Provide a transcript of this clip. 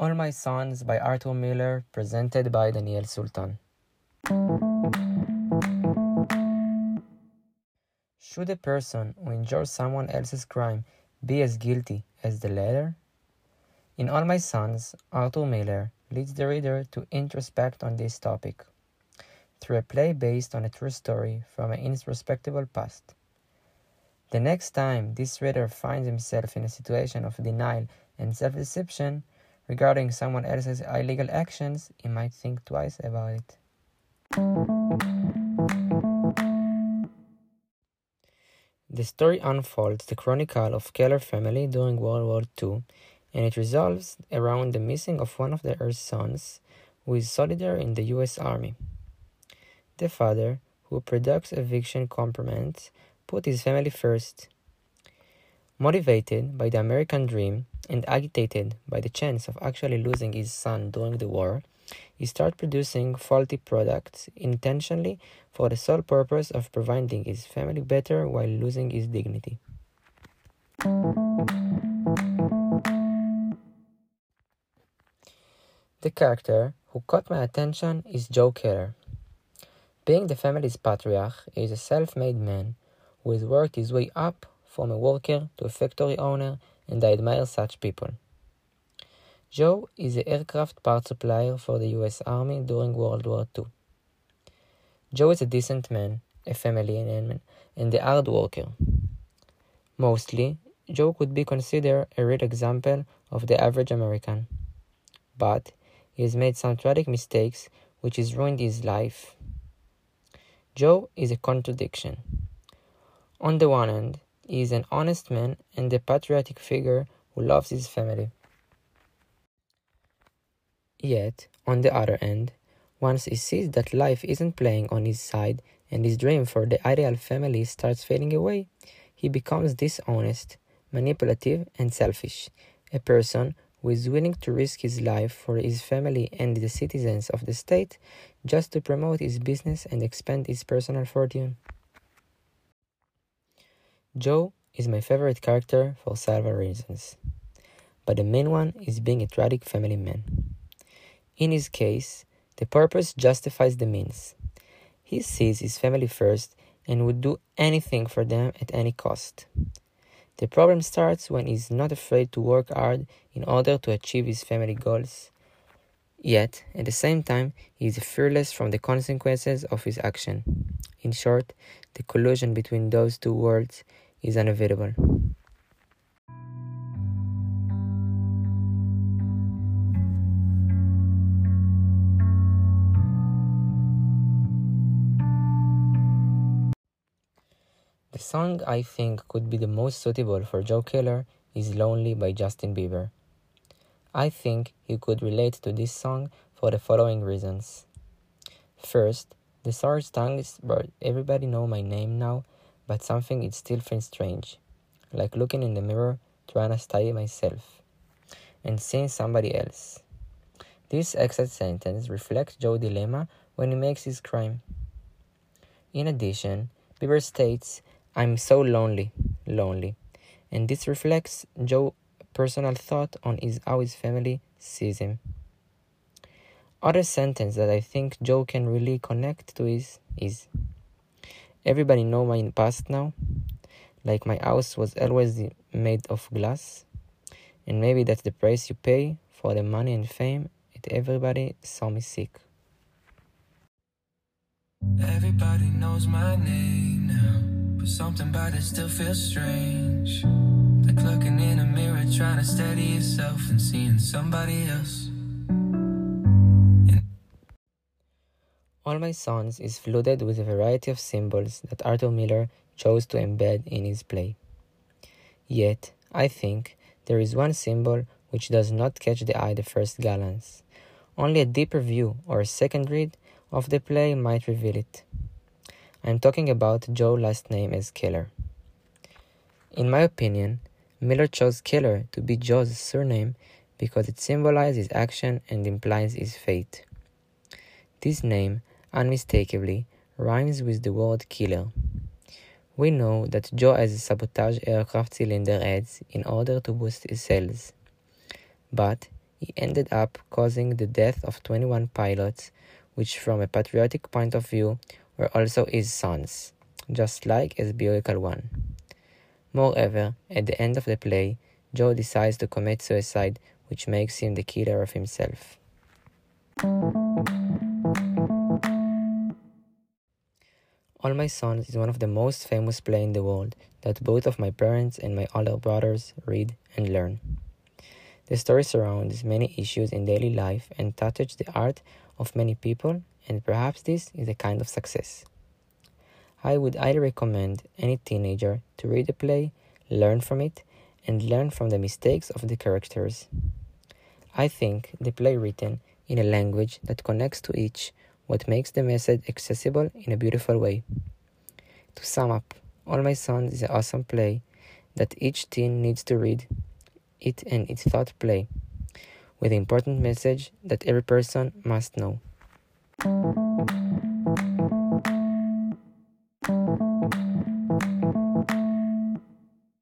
All My Sons by Arthur Miller, presented by Daniel Sultan. Should a person who enjoys someone else's crime be as guilty as the latter? In All My Sons, Arthur Miller leads the reader to introspect on this topic through a play based on a true story from an irrespectable past. The next time this reader finds himself in a situation of denial and self deception regarding someone else's illegal actions, he might think twice about it. The story unfolds the chronicle of Keller family during World War II, and it revolves around the missing of one of their sons, who is soldier in the U.S. Army. The father, who produced eviction compromise, put his family first. Motivated by the American dream and agitated by the chance of actually losing his son during the war, he started producing faulty products intentionally for the sole purpose of providing his family better while losing his dignity. The character who caught my attention is Joe Keller. Being the family's patriarch, he is a self made man who has worked his way up from a worker to a factory owner, and I admire such people. Joe is an aircraft part supplier for the US Army during World War II. Joe is a decent man, a family man, and a hard worker. Mostly, Joe could be considered a real example of the average American. But he has made some tragic mistakes which has ruined his life. Joe is a contradiction. On the one hand, he is an honest man and a patriotic figure who loves his family. Yet, on the other hand, once he sees that life isn't playing on his side and his dream for the ideal family starts fading away, he becomes dishonest, manipulative, and selfish, a person who is willing to risk his life for his family and the citizens of the state just to promote his business and expand his personal fortune. Joe is my favorite character for several reasons, but the main one is being a tragic family man. In his case, the purpose justifies the means. He sees his family first and would do anything for them at any cost. The problem starts when he's not afraid to work hard in order to achieve his family goals. Yet, at the same time, he is fearless from the consequences of his action. In short, the collusion between those two worlds is unavoidable. The song I think could be the most suitable for Joe Keller is Lonely by Justin Bieber. I think you could relate to this song for the following reasons. First, the song is about everybody know my name now, but something it still feels strange, like looking in the mirror trying to study myself and seeing somebody else. This exit sentence reflects Joe's dilemma when he makes his crime. In addition, Bieber states I'm so lonely, lonely. And this reflects Joe's personal thought on his, how his family sees him. Other sentence that I think Joe can really connect to is is everybody know my past now. Like my house was always made of glass. And maybe that's the price you pay for the money and fame that everybody saw me sick. Everybody knows my name now. But something about it still feels strange. Like looking in a mirror, trying to steady yourself and seeing somebody else. All My Sons is flooded with a variety of symbols that Arthur Miller chose to embed in his play. Yet, I think there is one symbol which does not catch the eye the first glance. Only a deeper view or a second read of the play might reveal it. I'm talking about Joe's last name as Keller. In my opinion, Miller chose Keller to be Joe's surname because it symbolizes action and implies his fate. This name, unmistakably, rhymes with the word killer. We know that Joe has a sabotage aircraft cylinder heads in order to boost his sales. But he ended up causing the death of 21 pilots, which, from a patriotic point of view, were also his sons, just like SBO 1. Moreover, at the end of the play, Joe decides to commit suicide, which makes him the killer of himself. All My Sons is one of the most famous plays in the world that both of my parents and my older brothers read and learn. The story surrounds many issues in daily life and touches the heart of many people, and perhaps this is a kind of success. I would highly recommend any teenager to read the play, learn from it, and learn from the mistakes of the characters. I think the play written in a language that connects to each what makes the message accessible in a beautiful way. To sum up, All My Sons is an awesome play that each teen needs to read it and its thought play with an important message that every person must know.